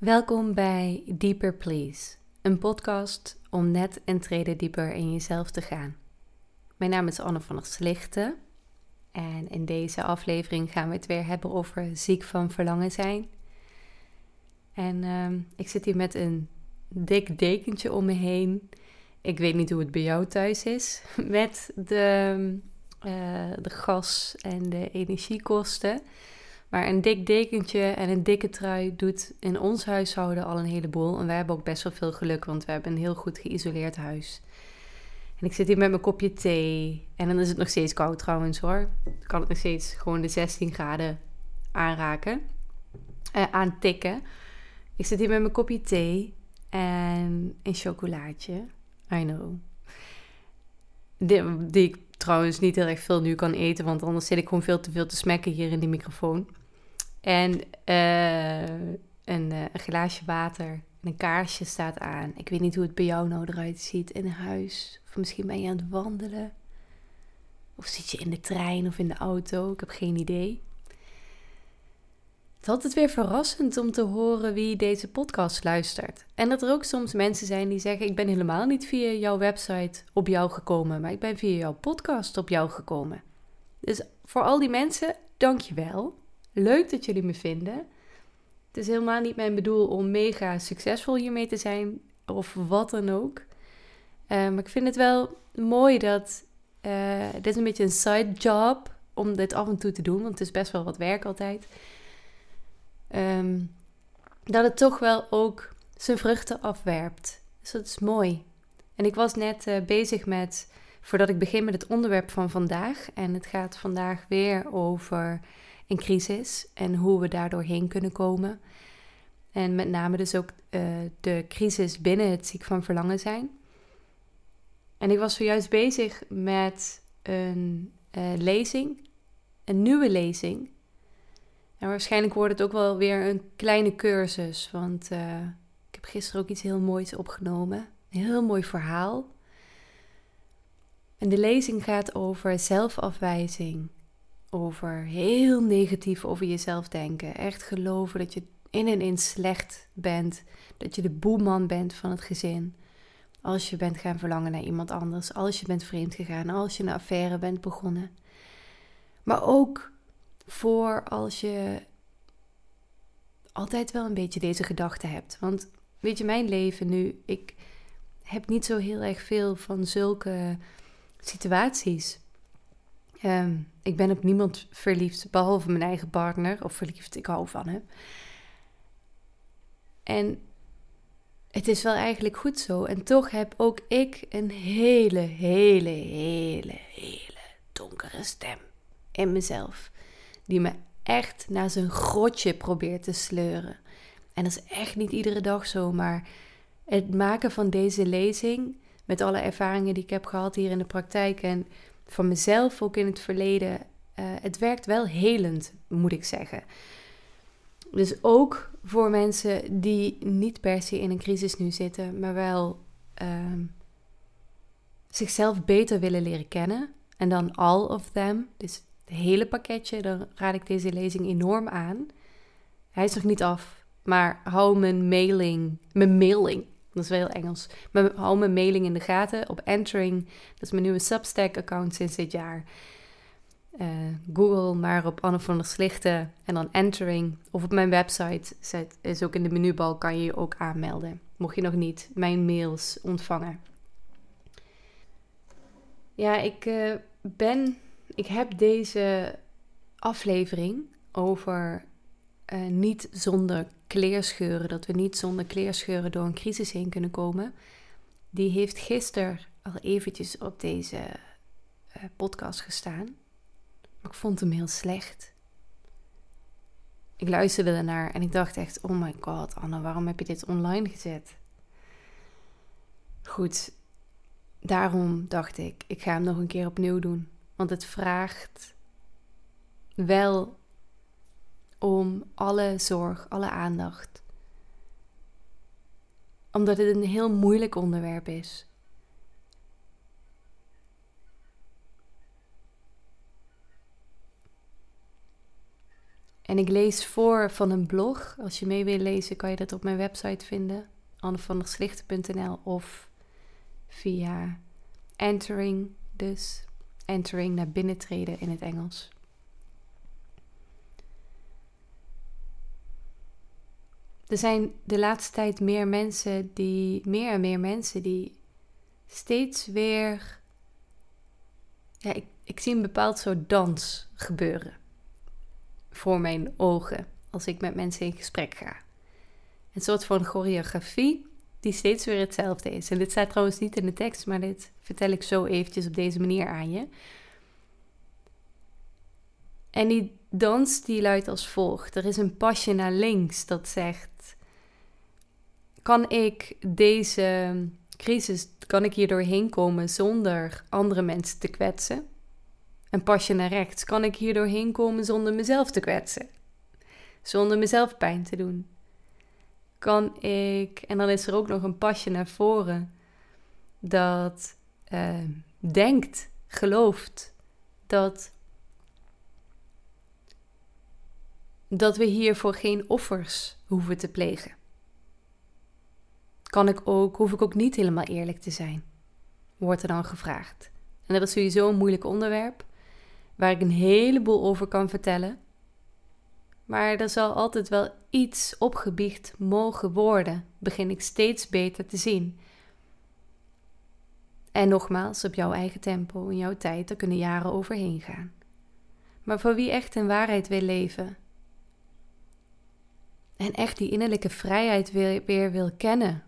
Welkom bij Deeper Please, een podcast om net een trede dieper in jezelf te gaan. Mijn naam is Anne van der Slichten en in deze aflevering gaan we het weer hebben over ziek van verlangen zijn. En ehm, ik zit hier met een dik dekentje om me heen. Ik weet niet hoe het bij jou thuis is met de, uh, de gas en de energiekosten. Maar een dik dekentje en een dikke trui doet in ons huishouden al een heleboel. En wij hebben ook best wel veel geluk, want we hebben een heel goed geïsoleerd huis. En ik zit hier met mijn kopje thee. En dan is het nog steeds koud trouwens hoor. Dan kan het nog steeds gewoon de 16 graden aanraken. Uh, aantikken. Ik zit hier met mijn kopje thee en een chocolaatje. I know. Die, die ik trouwens niet heel erg veel nu kan eten, want anders zit ik gewoon veel te veel te smekken hier in die microfoon. En uh, een, uh, een, glaasje water en een kaarsje staat aan. Ik weet niet hoe het bij jou nou eruit ziet in huis. Of misschien ben je aan het wandelen. Of zit je in de trein of in de auto. Ik heb geen idee. Het is altijd weer verrassend om te horen wie deze podcast luistert. En dat er ook soms mensen zijn die zeggen: Ik ben helemaal niet via jouw website op jou gekomen, maar ik ben via jouw podcast op jou gekomen. Dus voor al die mensen, dank je wel. Leuk dat jullie me vinden. Het is helemaal niet mijn bedoel om mega succesvol hiermee te zijn of wat dan ook. Uh, maar ik vind het wel mooi dat uh, dit is een beetje een side job om dit af en toe te doen, want het is best wel wat werk altijd. Um, dat het toch wel ook zijn vruchten afwerpt. Dus dat is mooi. En ik was net uh, bezig met, voordat ik begin met het onderwerp van vandaag, en het gaat vandaag weer over een crisis en hoe we daardoor heen kunnen komen. En met name dus ook uh, de crisis binnen het ziek van verlangen zijn. En ik was zojuist bezig met een uh, lezing, een nieuwe lezing. En waarschijnlijk wordt het ook wel weer een kleine cursus, want uh, ik heb gisteren ook iets heel moois opgenomen. Een heel mooi verhaal. En de lezing gaat over zelfafwijzing over heel negatief over jezelf denken. Echt geloven dat je in en in slecht bent. Dat je de boeman bent van het gezin. Als je bent gaan verlangen naar iemand anders. Als je bent vreemd gegaan. Als je een affaire bent begonnen. Maar ook voor als je altijd wel een beetje deze gedachten hebt. Want weet je, mijn leven nu, ik heb niet zo heel erg veel van zulke situaties. Um, ik ben op niemand verliefd, behalve mijn eigen partner. Of verliefd, ik hou van hem. En het is wel eigenlijk goed zo. En toch heb ook ik een hele, hele, hele, hele donkere stem in mezelf. Die me echt naar zijn grotje probeert te sleuren. En dat is echt niet iedere dag zo, maar het maken van deze lezing, met alle ervaringen die ik heb gehad hier in de praktijk en van mezelf ook in het verleden, uh, het werkt wel helend, moet ik zeggen. Dus ook voor mensen die niet per se in een crisis nu zitten, maar wel uh, zichzelf beter willen leren kennen. En dan all of them, dus het hele pakketje, dan raad ik deze lezing enorm aan. Hij is nog niet af, maar hou mijn mailing, mijn mailing dat is wel heel Engels. Maar hou mijn mailing in de gaten op Entering. Dat is mijn nieuwe Substack-account sinds dit jaar. Uh, Google maar op Anne van der Slichten en dan Entering. Of op mijn website is ook in de menubal kan je je ook aanmelden. Mocht je nog niet mijn mails ontvangen. Ja, ik uh, ben. Ik heb deze aflevering over uh, niet zonder kleerscheuren, dat we niet zonder kleerscheuren door een crisis heen kunnen komen, die heeft gisteren al eventjes op deze uh, podcast gestaan. Maar ik vond hem heel slecht. Ik luisterde ernaar en ik dacht echt: oh my god, Anne, waarom heb je dit online gezet? Goed, daarom dacht ik: ik ga hem nog een keer opnieuw doen. Want het vraagt wel om alle zorg, alle aandacht. Omdat het een heel moeilijk onderwerp is. En ik lees voor van een blog. Als je mee wil lezen, kan je dat op mijn website vinden. annevanderslichten.nl of via entering, dus entering naar binnentreden in het Engels. Er zijn de laatste tijd meer mensen die, meer en meer mensen die steeds weer, ja, ik, ik zie een bepaald soort dans gebeuren voor mijn ogen als ik met mensen in gesprek ga. Een soort van choreografie die steeds weer hetzelfde is. En dit staat trouwens niet in de tekst, maar dit vertel ik zo eventjes op deze manier aan je. En die dans die luidt als volgt. Er is een pasje naar links dat zegt: kan ik deze crisis, kan ik hier doorheen komen zonder andere mensen te kwetsen? Een pasje naar rechts, kan ik hier doorheen komen zonder mezelf te kwetsen? Zonder mezelf pijn te doen? Kan ik, en dan is er ook nog een pasje naar voren, dat uh, denkt, gelooft dat dat we hiervoor geen offers hoeven te plegen. Kan ik ook, hoef ik ook niet helemaal eerlijk te zijn? Wordt er dan gevraagd. En dat is sowieso een moeilijk onderwerp, waar ik een heleboel over kan vertellen. Maar er zal altijd wel iets opgebiecht mogen worden, begin ik steeds beter te zien. En nogmaals, op jouw eigen tempo, in jouw tijd, er kunnen jaren overheen gaan. Maar voor wie echt in waarheid wil leven, en echt die innerlijke vrijheid weer, wil kennen.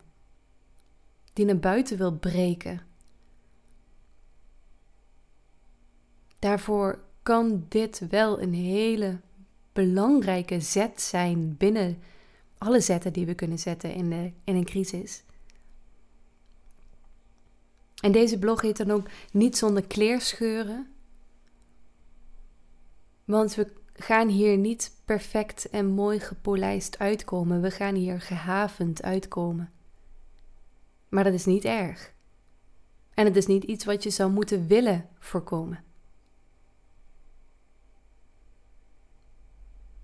Die naar buiten wil breken. Daarvoor kan dit wel een hele belangrijke zet zijn binnen alle zetten die we kunnen zetten in, de, in een crisis. En deze blog heet dan ook Niet zonder kleerscheuren. Want we gaan hier niet perfect en mooi gepolijst uitkomen. We gaan hier gehavend uitkomen. Maar dat is niet erg. En het is niet iets wat je zou moeten willen voorkomen.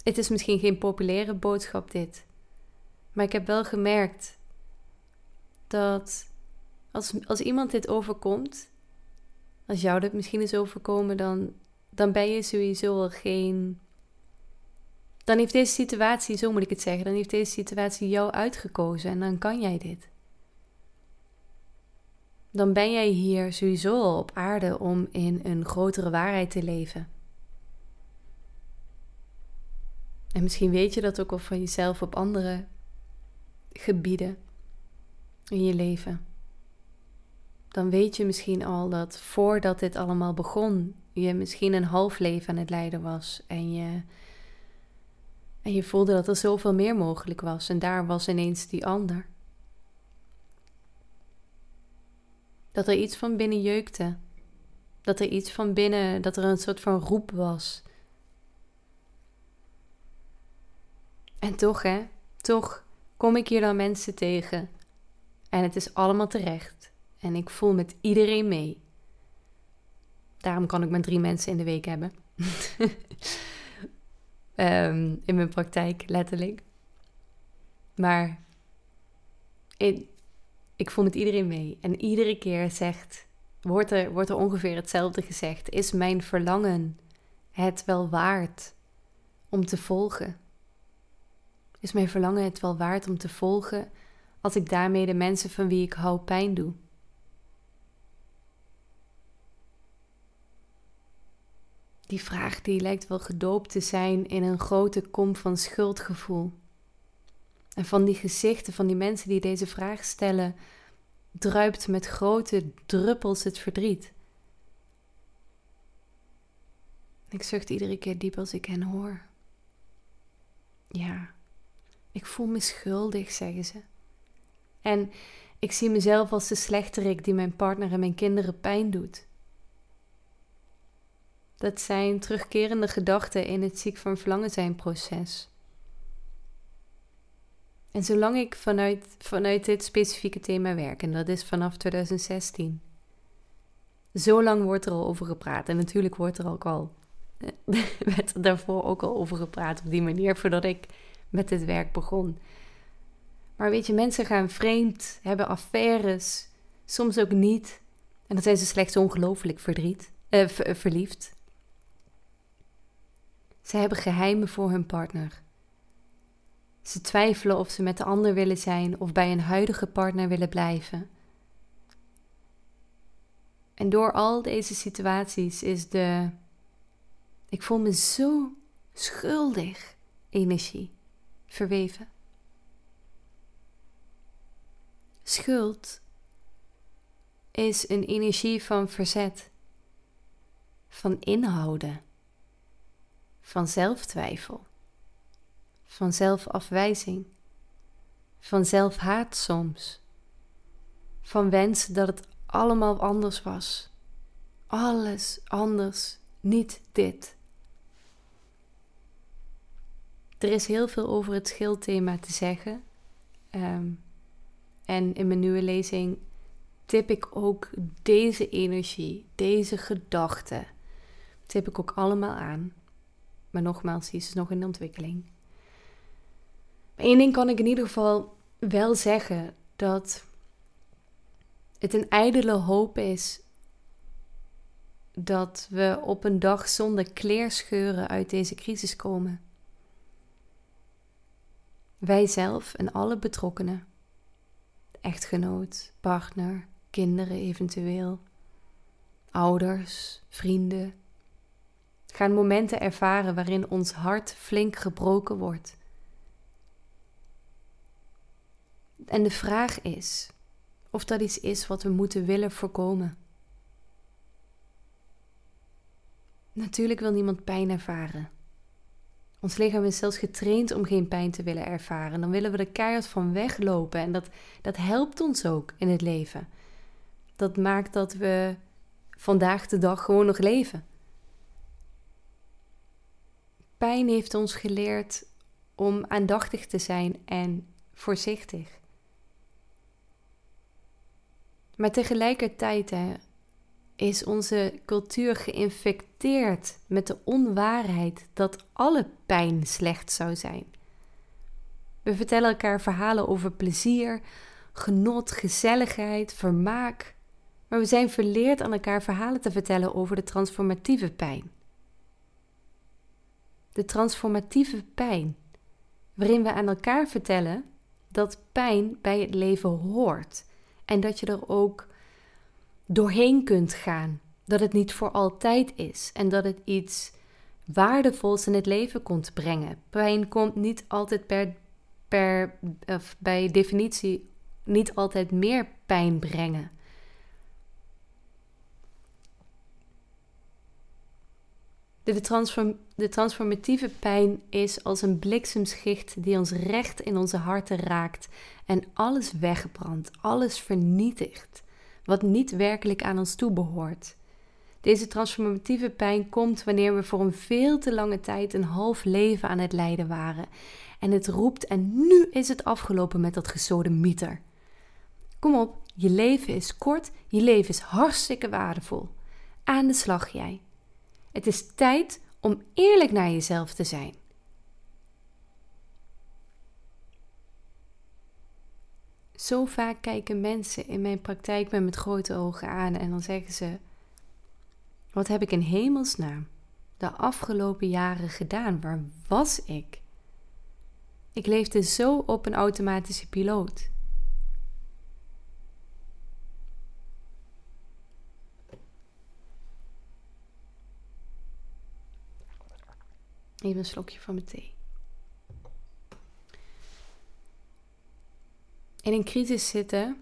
Het is misschien geen populaire boodschap dit. Maar ik heb wel gemerkt dat als, als iemand dit overkomt, als jou dit misschien is overkomen, dan, dan ben je sowieso al geen dan heeft deze situatie, zo moet ik het zeggen, dan heeft deze situatie jou uitgekozen en dan kan jij dit. Dan ben jij hier sowieso al op aarde om in een grotere waarheid te leven. En misschien weet je dat ook al van jezelf op andere gebieden in je leven. Dan weet je misschien al dat voordat dit allemaal begon, je misschien een half leven aan het leiden was en je en je voelde dat er zoveel meer mogelijk was en daar was ineens die ander. Dat er iets van binnen jeukte. Dat er iets van binnen, dat er een soort van roep was. En toch, hè, toch kom ik hier dan mensen tegen. En het is allemaal terecht. En ik voel met iedereen mee. Daarom kan ik maar drie mensen in de week hebben. Ehm, in mijn praktijk, letterlijk. Maar in, ik voel met iedereen mee. En iedere keer zegt, wordt er, wordt er ongeveer hetzelfde gezegd. Is mijn verlangen het wel waard om te volgen? Is mijn verlangen het wel waard om te volgen als ik daarmee de mensen van wie ik hou pijn doe? Die vraag die lijkt wel gedoopt te zijn in een grote kom van schuldgevoel. En van die gezichten van die mensen die deze vraag stellen, druipt met grote druppels het verdriet. Ik zucht iedere keer diep als ik hen hoor. Ja, ik voel me schuldig, zeggen ze. En ik zie mezelf als de slechterik die mijn partner en mijn kinderen pijn doet. Dat zijn terugkerende gedachten in het ziek van verlangen zijn proces. En zolang ik vanuit, vanuit dit specifieke thema werk, en dat is vanaf 2016, zo lang wordt er al over gepraat. En natuurlijk wordt er ook al werd er daarvoor ook al over gepraat op die manier, voordat ik met dit werk begon. Maar weet je, mensen gaan vreemd, hebben affaires, soms ook niet. En dan zijn ze slechts ongelooflijk verdriet, eh, verliefd. Ze hebben geheimen voor hun partner. Ze twijfelen of ze met de ander willen zijn of bij een huidige partner willen blijven. En door al deze situaties is de ik voel me zo schuldig energie verweven. Schuld is een energie van verzet, van inhouden, van zelftwijfel, van zelfafwijzing, van zelfhaat soms, van wensen dat het allemaal anders was. Alles anders, niet dit. Er is heel veel over het schildthema te zeggen. Ehm, en in mijn nieuwe lezing tip ik ook deze energie, deze gedachten, tip ik ook allemaal aan. Maar nogmaals, die is nog in ontwikkeling. Eén ding kan ik in ieder geval wel zeggen: dat het een ijdele hoop is dat we op een dag zonder kleerscheuren uit deze crisis komen. Wij zelf en alle betrokkenen, echtgenoot, partner, kinderen eventueel, ouders, vrienden, gaan momenten ervaren waarin ons hart flink gebroken wordt. En de vraag is of dat iets is wat we moeten willen voorkomen. Natuurlijk wil niemand pijn ervaren. Ons lichaam is zelfs getraind om geen pijn te willen ervaren. Dan willen we er keihard van weglopen. En dat, dat helpt ons ook in het leven. Dat maakt dat we vandaag de dag gewoon nog leven. Pijn heeft ons geleerd om aandachtig te zijn en voorzichtig. Maar tegelijkertijd is onze cultuur geïnfecteerd met de onwaarheid dat alle pijn slecht zou zijn. We vertellen elkaar verhalen over plezier, genot, gezelligheid, vermaak. Maar we zijn verleerd aan elkaar verhalen te vertellen over de transformatieve pijn. De transformatieve pijn, waarin we aan elkaar vertellen dat pijn bij het leven hoort en dat je er ook doorheen kunt gaan. Dat het niet voor altijd is en dat het iets waardevols in het leven komt brengen. Pijn komt niet altijd per, per of bij definitie niet altijd meer pijn brengen. De, transform, de transformatieve pijn is als een bliksemschicht die ons recht in onze harten raakt en alles wegbrandt, alles vernietigt wat niet werkelijk aan ons toebehoort. Deze transformatieve pijn komt wanneer we voor een veel te lange tijd een half leven aan het lijden waren. En het roept en nu is het afgelopen met dat mieter. Kom op, je leven is kort, je leven is hartstikke waardevol. Aan de slag jij. Het is tijd om eerlijk naar jezelf te zijn. Zo vaak kijken mensen in mijn praktijk me met grote ogen aan en dan zeggen ze: Wat heb ik in hemelsnaam de afgelopen jaren gedaan? Waar was ik? Ik leefde zo op een automatische piloot. Even een slokje van mijn thee. in een crisis zitten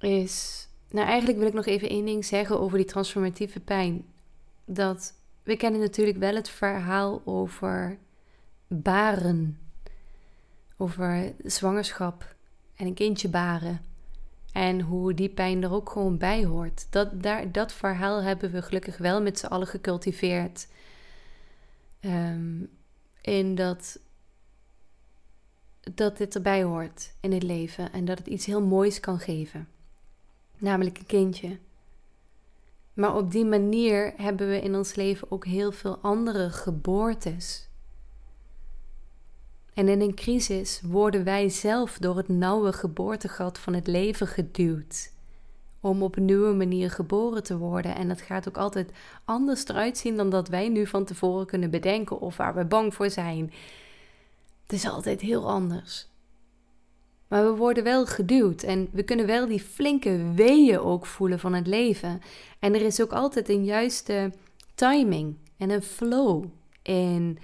is. Nou, eigenlijk wil ik nog even één ding zeggen over die transformatieve pijn. Dat we kennen natuurlijk wel het verhaal over baren, over zwangerschap en een kindje baren. En hoe die pijn er ook gewoon bij hoort. Dat, daar, dat verhaal hebben we gelukkig wel met z'n allen gecultiveerd. Um, in dat dat dit erbij hoort in het leven en dat het iets heel moois kan geven. Namelijk een kindje. Maar op die manier hebben we in ons leven ook heel veel andere geboortes. En in een crisis worden wij zelf door het nauwe geboortegat van het leven geduwd. Om op een nieuwe manier geboren te worden. En dat gaat ook altijd anders eruit zien dan dat wij nu van tevoren kunnen bedenken of waar we bang voor zijn. Het is altijd heel anders. Maar we worden wel geduwd en we kunnen wel die flinke weeën ook voelen van het leven. En er is ook altijd een juiste timing en een flow in,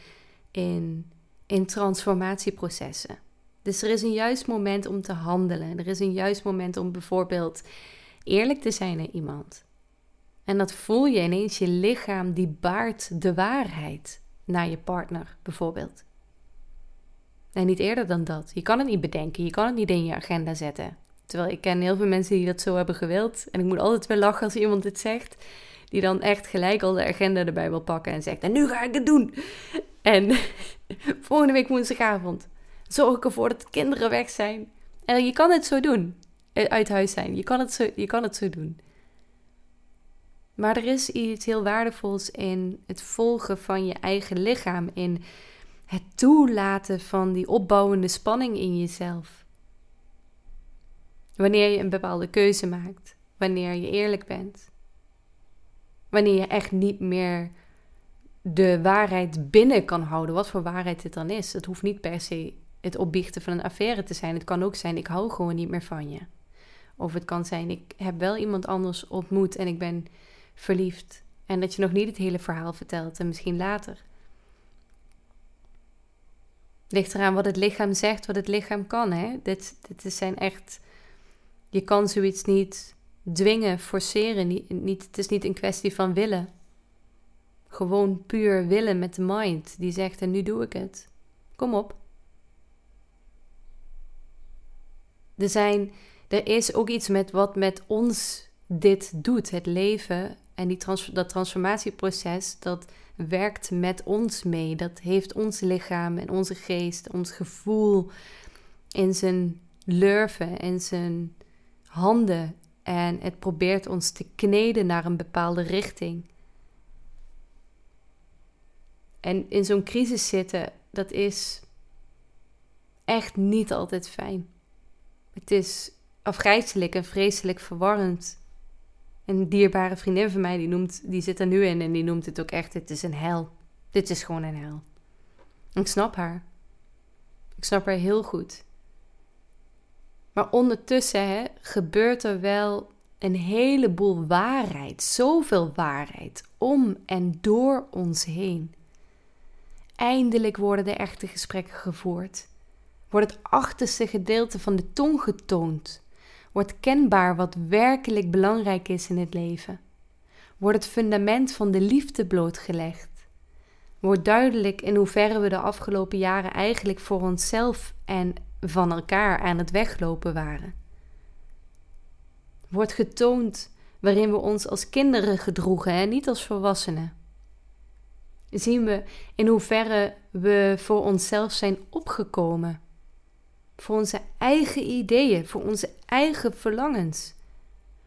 in, in transformatieprocessen. Dus er is een juist moment om te handelen. Er is een juist moment om bijvoorbeeld eerlijk te zijn naar iemand. En dat voel je ineens, je lichaam die baart de waarheid naar je partner bijvoorbeeld. En niet eerder dan dat. Je kan het niet bedenken, je kan het niet in je agenda zetten. Terwijl ik ken heel veel mensen die dat zo hebben gewild. En ik moet altijd wel lachen als iemand dit zegt. Die dan echt gelijk al de agenda erbij wil pakken en zegt: En nu ga ik het doen. En volgende week woensdagavond zorg ik ervoor dat de kinderen weg zijn. En je kan het zo doen. Eh, uit huis zijn. Je kan het zo, je kan het zo doen. Maar er is iets heel waardevols in het volgen van je eigen lichaam. In het toelaten van die opbouwende spanning in jezelf. Wanneer je een bepaalde keuze maakt, wanneer je eerlijk bent, wanneer je echt niet meer de waarheid binnen kan houden, wat voor waarheid het dan is. Het hoeft niet per se het opbiechten van een affaire te zijn. Het kan ook zijn, ik hou gewoon niet meer van je. Of het kan zijn, ik heb wel iemand anders ontmoet en ik ben verliefd. En dat je nog niet het hele verhaal vertelt en misschien later. Ligt eraan wat het lichaam zegt, wat het lichaam kan. Hè? Dit, dit zijn echt. Je kan zoiets niet dwingen, forceren. Niet, niet, het is niet een kwestie van willen. Gewoon puur willen met de mind. Die zegt: En nu doe ik het. Kom op. Er, zijn, er is ook iets met wat met ons dit doet. Het leven en die trans, dat transformatieproces. Dat werkt met ons mee. Dat heeft ons lichaam en onze geest, ons gevoel in zijn lurven, in zijn handen. En het probeert ons te kneden naar een bepaalde richting. En in zo'n crisis zitten, dat is echt niet altijd fijn. Het is afgrijzelijk en vreselijk verwarrend. Een dierbare vriendin van mij, die, noemt, die zit er nu in en die noemt het ook echt: dit is een hel. Dit is gewoon een hel. Ik snap haar. Ik snap haar heel goed. Maar ondertussen hè, gebeurt er wel een heleboel waarheid, zoveel waarheid om en door ons heen. Eindelijk worden de echte gesprekken gevoerd. Wordt het achterste gedeelte van de tong getoond. Wordt kenbaar wat werkelijk belangrijk is in het leven. Wordt het fundament van de liefde blootgelegd. Wordt duidelijk in hoeverre we de afgelopen jaren eigenlijk voor onszelf en van elkaar aan het weglopen waren. Wordt getoond waarin we ons als kinderen gedroegen en niet als volwassenen. Zien we in hoeverre we voor onszelf zijn opgekomen voor onze eigen ideeën, voor onze eigen verlangens.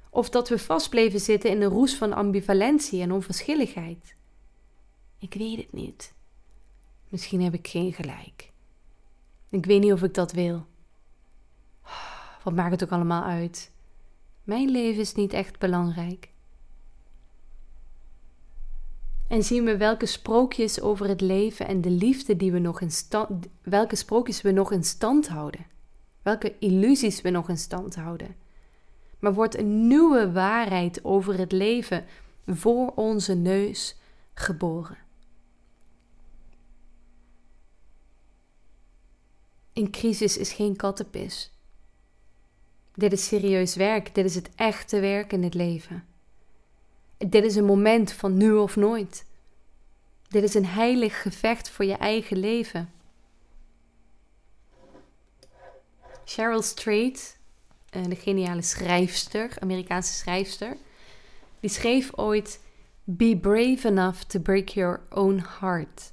Of dat we vast bleven zitten in de roes van ambivalentie en onverschilligheid. Ik weet het niet. Misschien heb ik geen gelijk. Ik weet niet of ik dat wil. Wat maakt het ook allemaal uit? Mijn leven is niet echt belangrijk. En zien we welke sprookjes over het leven en de liefde die we nog in stand, welke sprookjes we nog in stand houden. Welke illusies we nog in stand houden. Maar wordt een nieuwe waarheid over het leven voor onze neus geboren. Een crisis is geen kattenpis. Dit is serieus werk, dit is het echte werk in het leven. Dit is een moment van nu of nooit. Dit is een heilig gevecht voor je eigen leven. Cheryl Strait, eh, de geniale schrijfster, Amerikaanse schrijfster, die schreef ooit: Be brave enough to break your own heart.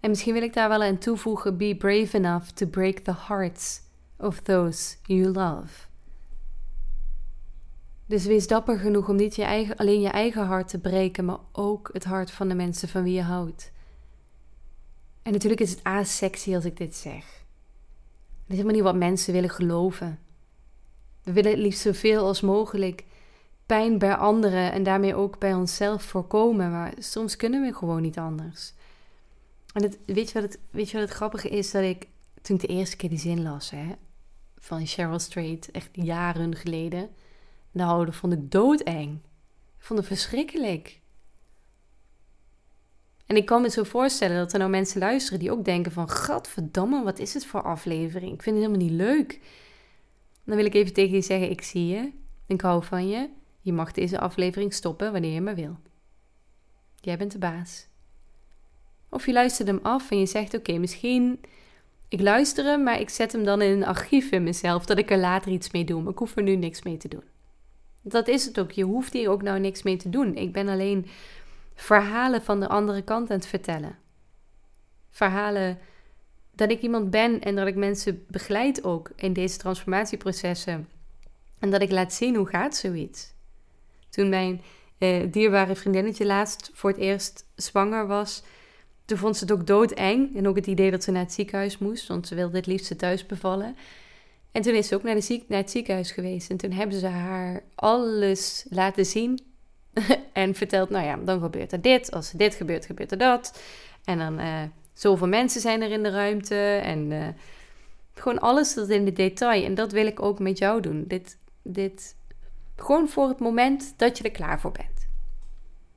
En misschien wil ik daar wel aan toevoegen: Be brave enough to break the hearts of those you love. Dus wees dapper genoeg om niet je eigen, alleen je eigen hart te breken, maar ook het hart van de mensen van wie je houdt. En natuurlijk is het asexy als ik dit zeg. Het is helemaal niet wat mensen willen geloven. We willen liefst zoveel als mogelijk pijn bij anderen en daarmee ook bij onszelf voorkomen, maar soms kunnen we gewoon niet anders. En het, weet, je wat het, weet je wat het grappige is? Dat ik toen ik de eerste keer die zin las hè, van Cheryl Strait, echt jaren geleden, nou, dat vond ik doodeng. Ik vond het verschrikkelijk. En ik kan me zo voorstellen dat er nou mensen luisteren die ook denken van... Gadverdamme, wat is het voor aflevering? Ik vind het helemaal niet leuk. Dan wil ik even tegen je zeggen, ik zie je. Ik hou van je. Je mag deze aflevering stoppen wanneer je maar wil. Jij bent de baas. Of je luistert hem af en je zegt: Oké, misschien. Ik luister hem, maar ik zet hem dan in een archief in mezelf, dat ik er later iets mee doe. Maar ik hoef er nu niks mee te doen. Dat is het ook. Je hoeft hier ook nou niks mee te doen. Ik ben alleen verhalen van de andere kant aan het vertellen. Verhalen dat ik iemand ben en dat ik mensen begeleid ook in deze transformatieprocessen. En dat ik laat zien hoe gaat zoiets. Toen mijn eh, dierbare vriendinnetje laatst voor het eerst zwanger was, toen vond ze het ook doodeng. En ook het idee dat ze naar het ziekenhuis moest, want ze wilde het liefst thuis bevallen. En toen is ze ook naar, de naar het ziekenhuis geweest. En toen hebben ze haar alles laten zien. en verteld, nou ja, dan gebeurt er dit. Als dit gebeurt, gebeurt er dat. En dan uh, zoveel mensen zijn er in de ruimte. En uh, gewoon alles tot in de detail. En dat wil ik ook met jou doen. Dit, dit gewoon voor het moment dat je er klaar voor bent.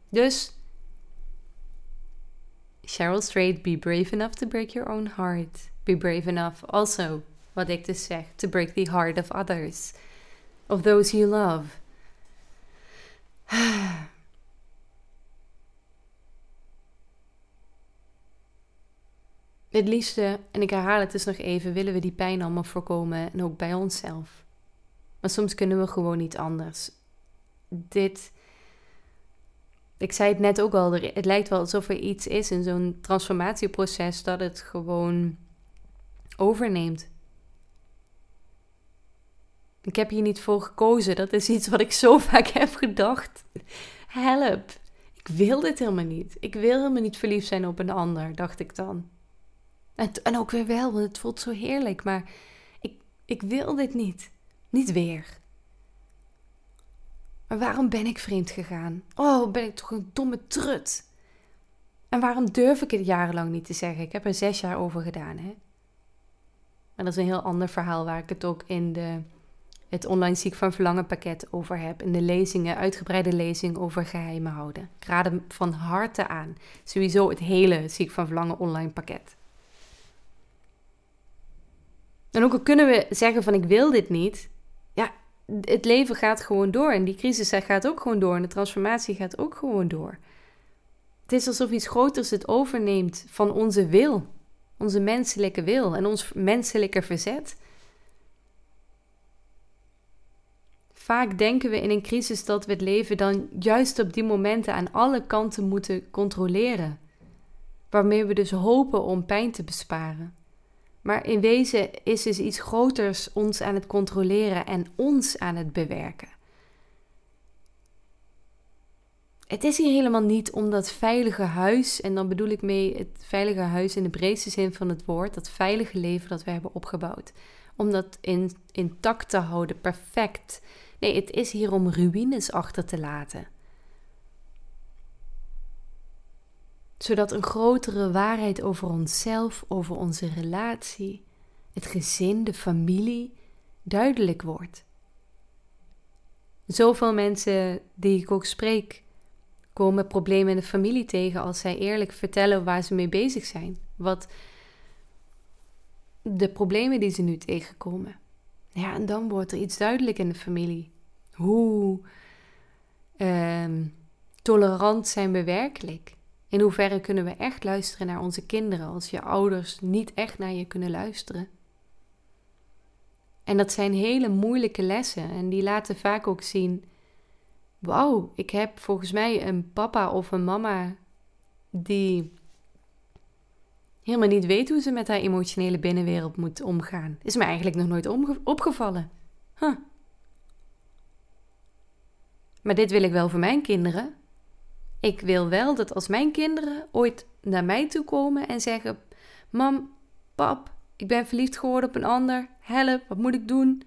Dus, Cheryl Strait, be brave enough to break your own heart. Be brave enough also, wat ik dus zeg, to break the heart of others. Of those you love. Het liefste, en ik herhaal het dus nog even, willen we die pijn allemaal voorkomen en ook bij onszelf. Maar soms kunnen we gewoon niet anders. Dit. Ik zei het net ook al, het lijkt wel alsof er iets is in zo'n transformatieproces dat het gewoon overneemt. Ik heb hier niet voor gekozen. Dat is iets wat ik zo vaak heb gedacht. Help. Ik wil dit helemaal niet. Ik wil helemaal niet verliefd zijn op een ander, dacht ik dan. En, en ook weer wel, want het voelt zo heerlijk. Maar ik, ik wil dit niet. Niet weer. Maar waarom ben ik vreemd gegaan? Oh, ben ik toch een domme trut? En waarom durf ik het jarenlang niet te zeggen? Ik heb er zes jaar over gedaan, hè? Maar dat is een heel ander verhaal waar ik het ook in de, het online ziek van verlangen pakket over heb. In de lezingen, uitgebreide lezing over geheimen houden. Ik raad hem van harte aan. Sowieso het hele ziek van verlangen online pakket. En ook al kunnen we zeggen van ik wil dit niet, ja, het leven gaat gewoon door. En die crisis gaat ook gewoon door. En de transformatie gaat ook gewoon door. Het is alsof iets groters het overneemt van onze wil. Onze menselijke wil en ons menselijke verzet. Vaak denken we in een crisis dat we het leven dan juist op die momenten aan alle kanten moeten controleren. Waarmee we dus hopen om pijn te besparen. Maar in wezen is dus iets groters ons aan het controleren en ons aan het bewerken. Het is hier helemaal niet om dat veilige huis, en dan bedoel ik mee het veilige huis in de breedste zin van het woord, dat veilige leven dat we hebben opgebouwd. Om dat in, intact te houden, perfect. Nee, het is hier om ruïnes achter te laten. zodat een grotere waarheid over onszelf, over onze relatie, het gezin, de familie duidelijk wordt. Zoveel mensen die ik ook spreek, komen problemen in de familie tegen als zij eerlijk vertellen waar ze mee bezig zijn. Wat de problemen die ze nu tegenkomen. Ja, en dan wordt er iets duidelijk in de familie. Hoe ehm, tolerant zijn we werkelijk? In hoeverre kunnen we echt luisteren naar onze kinderen als je ouders niet echt naar je kunnen luisteren? En dat zijn hele moeilijke lessen en die laten vaak ook zien: wauw, ik heb volgens mij een papa of een mama die helemaal niet weet hoe ze met haar emotionele binnenwereld moet omgaan. Is me eigenlijk nog nooit opgevallen. Maar dit wil ik wel voor mijn kinderen. Ik wil wel dat als mijn kinderen ooit naar mij toe komen en zeggen: Mam, pap, ik ben verliefd geworden op een ander. Help, wat moet ik doen?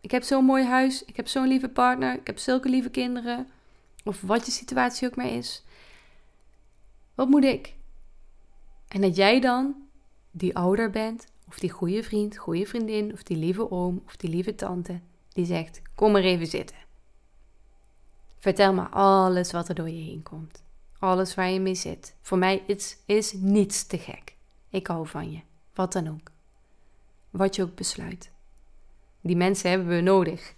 Ik heb zo'n mooi huis, ik heb zo'n lieve partner, ik heb zulke lieve kinderen. Of wat je situatie ook maar is. Wat moet ik? En dat jij dan die ouder bent, of die goede vriend, goede vriendin, of die lieve oom, of die lieve tante, die zegt: Kom maar even zitten. Vertel me alles wat er door je heen komt. Alles waar je mee zit. Voor mij is, is niets te gek. Ik hou van je. Wat dan ook. Wat je ook besluit. Die mensen hebben we nodig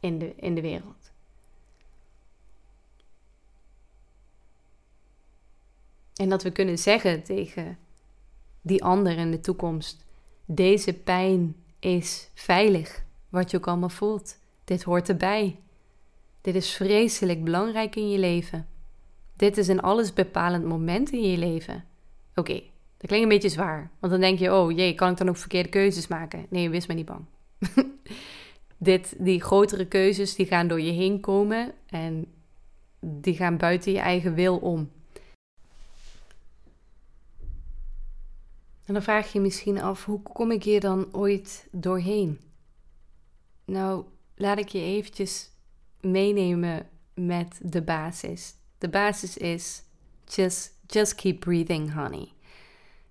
in de, in de wereld. En dat we kunnen zeggen tegen die ander in de toekomst: deze pijn is veilig, wat je ook allemaal voelt. Dit hoort erbij. Dit is vreselijk belangrijk in je leven. Dit is een allesbepalend moment in je leven. Oké, dat klinkt een beetje zwaar. Want dan denk je, oh jee, kan ik dan ook verkeerde keuzes maken? Nee, wees maar niet bang. Dit, die grotere keuzes, die gaan door je heen komen en die gaan buiten je eigen wil om. En dan vraag je je misschien af, hoe kom ik hier dan ooit doorheen? Nou, laat ik je eventjes meenemen met de basis. De basis is just, just keep breathing, honey.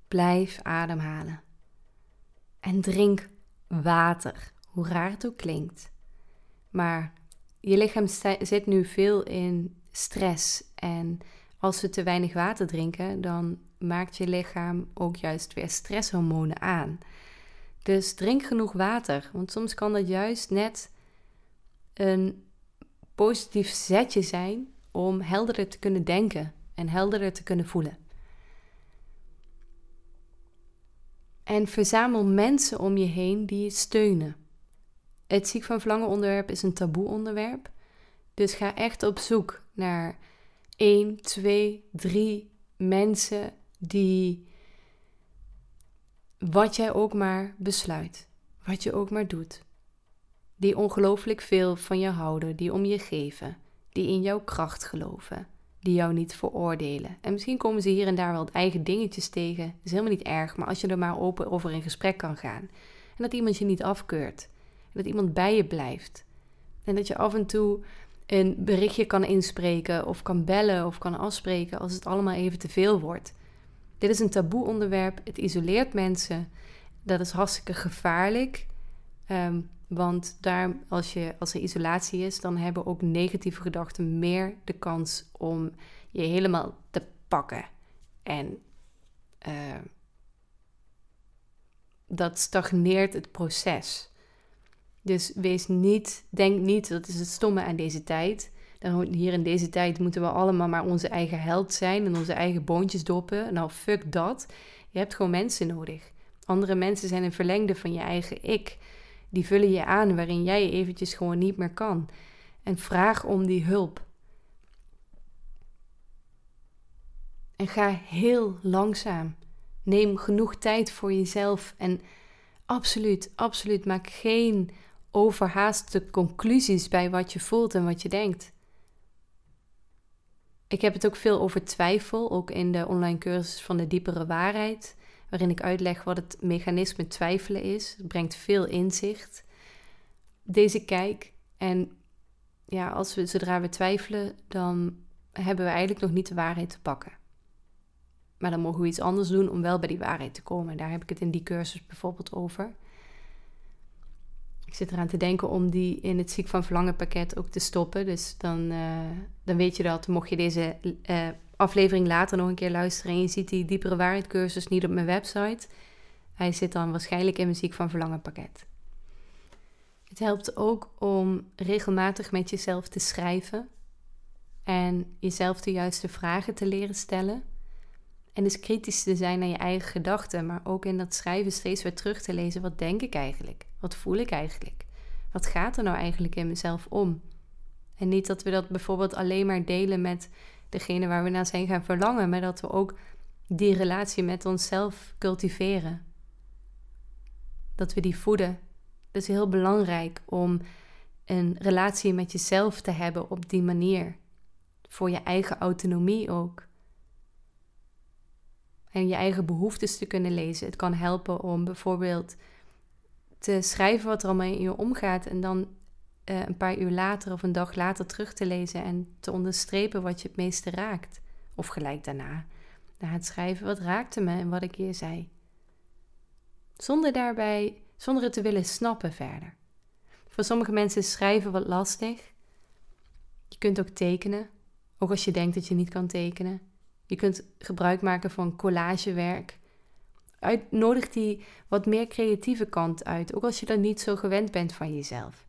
Blijf ademhalen. En drink water, hoe raar het ook klinkt. Maar je lichaam zit nu veel in stress. En als we te weinig water drinken, dan maakt je lichaam ook juist weer stresshormonen aan. Dus drink genoeg water, want soms kan dat juist net een positief zetje zijn om helderder te kunnen denken en helderder te kunnen voelen. En verzamel mensen om je heen die je steunen. Het ziek van verlangen onderwerp is een taboe onderwerp. Dus ga echt op zoek naar 1, 2, 3 mensen die wat jij ook maar besluit, wat je ook maar doet, die ongelooflijk veel van je houden, die om je geven, die in jouw kracht geloven, die jou niet veroordelen. En misschien komen ze hier en daar wel eigen dingetjes tegen, dat is helemaal niet erg, maar als je er maar open over in gesprek kan gaan en dat iemand je niet afkeurt, en dat iemand bij je blijft en dat je af en toe een berichtje kan inspreken of kan bellen of kan afspreken als het allemaal even te veel wordt. Dit is een taboe onderwerp, het isoleert mensen. Dat is hartstikke gevaarlijk. Ehm, want daar, als, je, als er isolatie is, dan hebben ook negatieve gedachten meer de kans om je helemaal te pakken. En uh, dat stagneert het proces. Dus wees niet, denk niet, dat is het stomme aan deze tijd. Hier in deze tijd moeten we allemaal maar onze eigen held zijn en onze eigen boontjes doppen. Nou, fuck dat. Je hebt gewoon mensen nodig. Andere mensen zijn een verlengde van je eigen ik. Die vullen je aan waarin jij eventjes gewoon niet meer kan. En vraag om die hulp. En ga heel langzaam. Neem genoeg tijd voor jezelf. En absoluut, absoluut, maak geen overhaaste conclusies bij wat je voelt en wat je denkt. Ik heb het ook veel over twijfel, ook in de online cursus van de diepere waarheid, waarin ik uitleg wat het mechanisme twijfelen is. Het brengt veel inzicht. Deze kijk en ja, als we zodra we twijfelen, dan hebben we eigenlijk nog niet de waarheid te pakken. Maar dan mogen we iets anders doen om wel bij die waarheid te komen. Daar heb ik het in die cursus bijvoorbeeld over. Ik zit eraan te denken om die in het ziek van verlangen pakket ook te stoppen. Dus dan, uh, dan weet je dat, mocht je deze uh, aflevering later nog een keer luisteren en je ziet die diepere waarheidcursus niet op mijn website. Hij zit dan waarschijnlijk in mijn ziek van verlangen pakket. Het helpt ook om regelmatig met jezelf te schrijven en jezelf de juiste vragen te leren stellen. En dus kritisch te zijn naar je eigen gedachten, maar ook in dat schrijven steeds weer terug te lezen. Wat denk ik eigenlijk? Wat voel ik eigenlijk? Wat gaat er nou eigenlijk in mezelf om? En niet dat we dat bijvoorbeeld alleen maar delen met degene waar we naar zijn gaan verlangen, maar dat we ook die relatie met onszelf cultiveren. Dat we die voeden. Dat is heel belangrijk om een relatie met jezelf te hebben op die manier. Voor je eigen autonomie ook. En je eigen behoeftes te kunnen lezen. Het kan helpen om bijvoorbeeld te schrijven wat er allemaal in je omgaat. En dan uh, een paar uur later of een dag later terug te lezen en te onderstrepen wat je het meeste raakt. Of gelijk daarna. Na het schrijven, wat raakte me en wat ik hier zei. Zonder daarbij, zonder het te willen snappen verder. Voor sommige mensen is schrijven wat lastig. Je kunt ook tekenen, ook als je denkt dat je niet kan tekenen. Je kunt gebruik maken van collagewerk. Uit, nodig die wat meer creatieve kant uit, ook als je dat niet zo gewend bent van jezelf.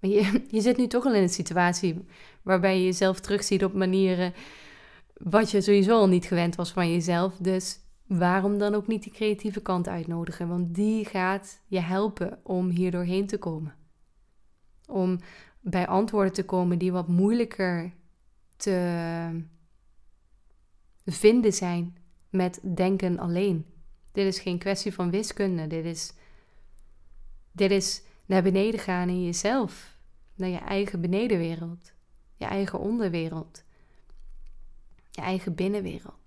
Maar je, je zit nu toch al in een situatie waarbij je jezelf terugziet op manieren wat je sowieso al niet gewend was van jezelf. Dus waarom dan ook niet die creatieve kant uitnodigen? Want die gaat je helpen om hier doorheen te komen. Om bij antwoorden te komen die wat moeilijker te vinden zijn met denken alleen. Dit is geen kwestie van wiskunde. Dit is, dit is naar beneden gaan in jezelf. Naar je eigen benedenwereld. Je eigen onderwereld. Je eigen binnenwereld.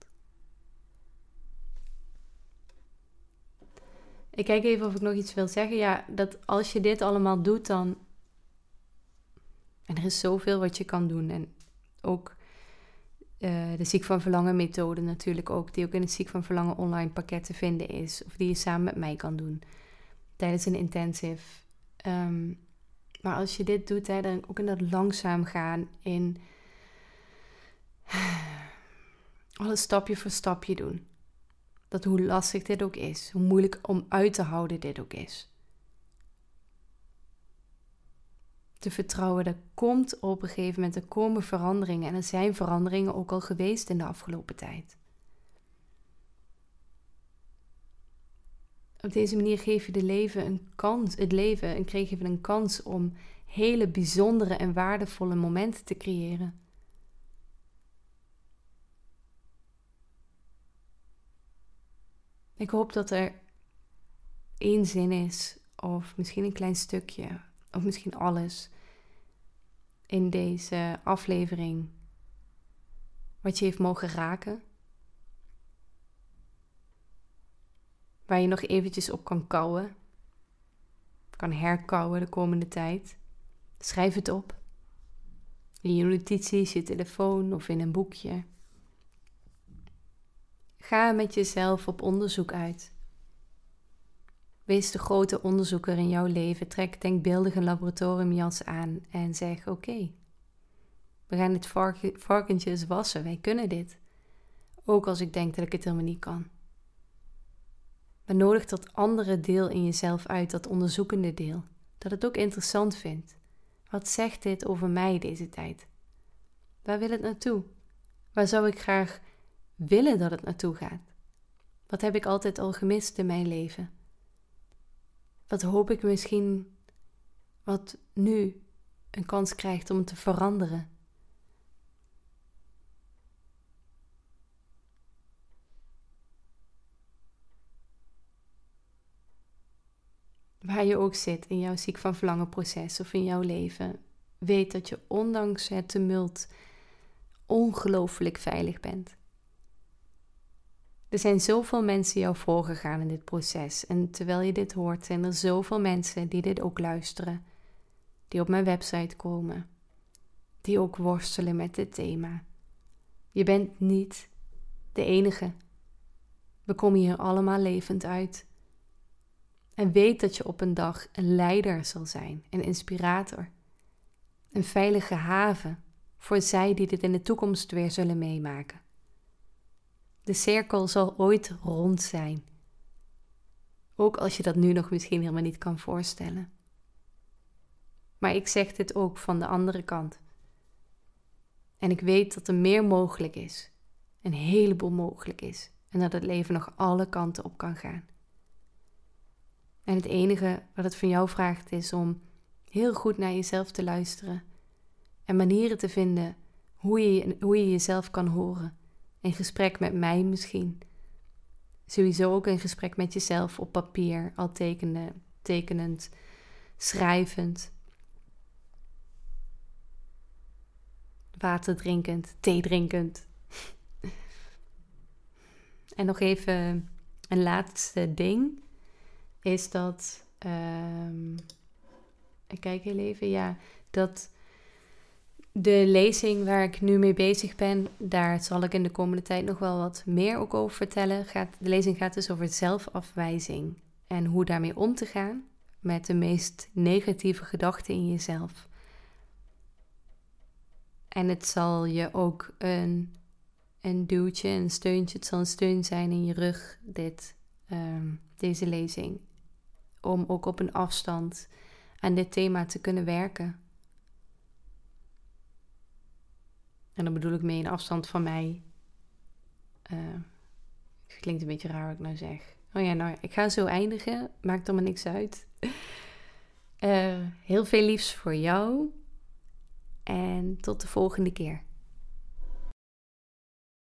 Ik kijk even of ik nog iets wil zeggen. Ja, dat als je dit allemaal doet, dan. En er is zoveel wat je kan doen. En ook uh, de Ziek van Verlangen methode natuurlijk ook. Die ook in het Ziek van Verlangen online pakket te vinden is. Of die je samen met mij kan doen. Tijdens een intensive. Ehm, maar als je dit doet, hè, dan ook in dat langzaam gaan. In alles stapje voor stapje doen. Dat hoe lastig dit ook is, hoe moeilijk om uit te houden dit ook is. Te vertrouwen, dat komt op een gegeven moment, er komen veranderingen. En er zijn veranderingen ook al geweest in de afgelopen tijd. Op deze manier geef je de leven een kans, het leven en kreeg je een kans om hele bijzondere en waardevolle momenten te creëren. Ik hoop dat er één zin is, of misschien een klein stukje, of misschien alles in deze aflevering wat je heeft mogen raken. Waar je nog eventjes op kan kouwen, kan herkouwen de komende tijd. Schrijf het op. In je notities, je telefoon of in een boekje. Ga met jezelf op onderzoek uit. Wees de grote onderzoeker in jouw leven. Trek denkbeeldige laboratoriumjas aan en zeg: Oké, we gaan dit varkentje wassen. Wij kunnen dit. Ook als ik denk dat ik het helemaal niet kan. Maar nodig dat andere deel in jezelf uit, dat onderzoekende deel. Dat het ook interessant vindt. Wat zegt dit over mij deze tijd? Waar wil het naartoe? Waar zou ik graag willen dat het naartoe gaat? Wat heb ik altijd al gemist in mijn leven? Wat hoop ik misschien wat nu een kans krijgt om te veranderen? Waar je ook zit in jouw ziek van verlangen proces of in jouw leven, weet dat je ondanks het tumult ongelooflijk veilig bent. Er zijn zoveel mensen jou voorgegaan in dit proces. En terwijl je dit hoort, zijn er zoveel mensen die dit ook luisteren. Die op mijn website komen. Die ook worstelen met dit thema. Je bent niet de enige. We komen hier allemaal levend uit. En weet dat je op een dag een leider zal zijn, een inspirator. Een veilige haven voor zij die dit in de toekomst weer zullen meemaken. De cirkel zal ooit rond zijn. Ook als je dat nu nog misschien helemaal niet kan voorstellen. Maar ik zeg dit ook van de andere kant. En ik weet dat er meer mogelijk is. Een heleboel mogelijk is. En dat het leven nog alle kanten op kan gaan. En het enige wat het van jou vraagt is om heel goed naar jezelf te luisteren. En manieren te vinden hoe je, hoe je jezelf kan horen een gesprek met mij misschien. Sowieso ook een gesprek met jezelf op papier, al tekende, tekenend, schrijvend. Water drinkend, thee drinkend. en nog even een laatste ding. Is dat. Ehm, ik kijk heel even. Ja, dat de lezing waar ik nu mee bezig ben, daar zal ik in de komende tijd nog wel wat meer ook over vertellen. Gaat, de lezing gaat dus over zelfafwijzing en hoe daarmee om te gaan met de meest negatieve gedachten in jezelf. En het zal je ook een, een duwtje, een steuntje, het zal een steun zijn in je rug, dit, ehm, deze lezing. Om ook op een afstand aan dit thema te kunnen werken. En dan bedoel ik mee een afstand van mij. Uh, klinkt een beetje raar wat ik nou zeg. Oh ja, nou, ik ga zo eindigen. Maakt er maar niks uit. Uh, heel veel liefs voor jou. En tot de volgende keer.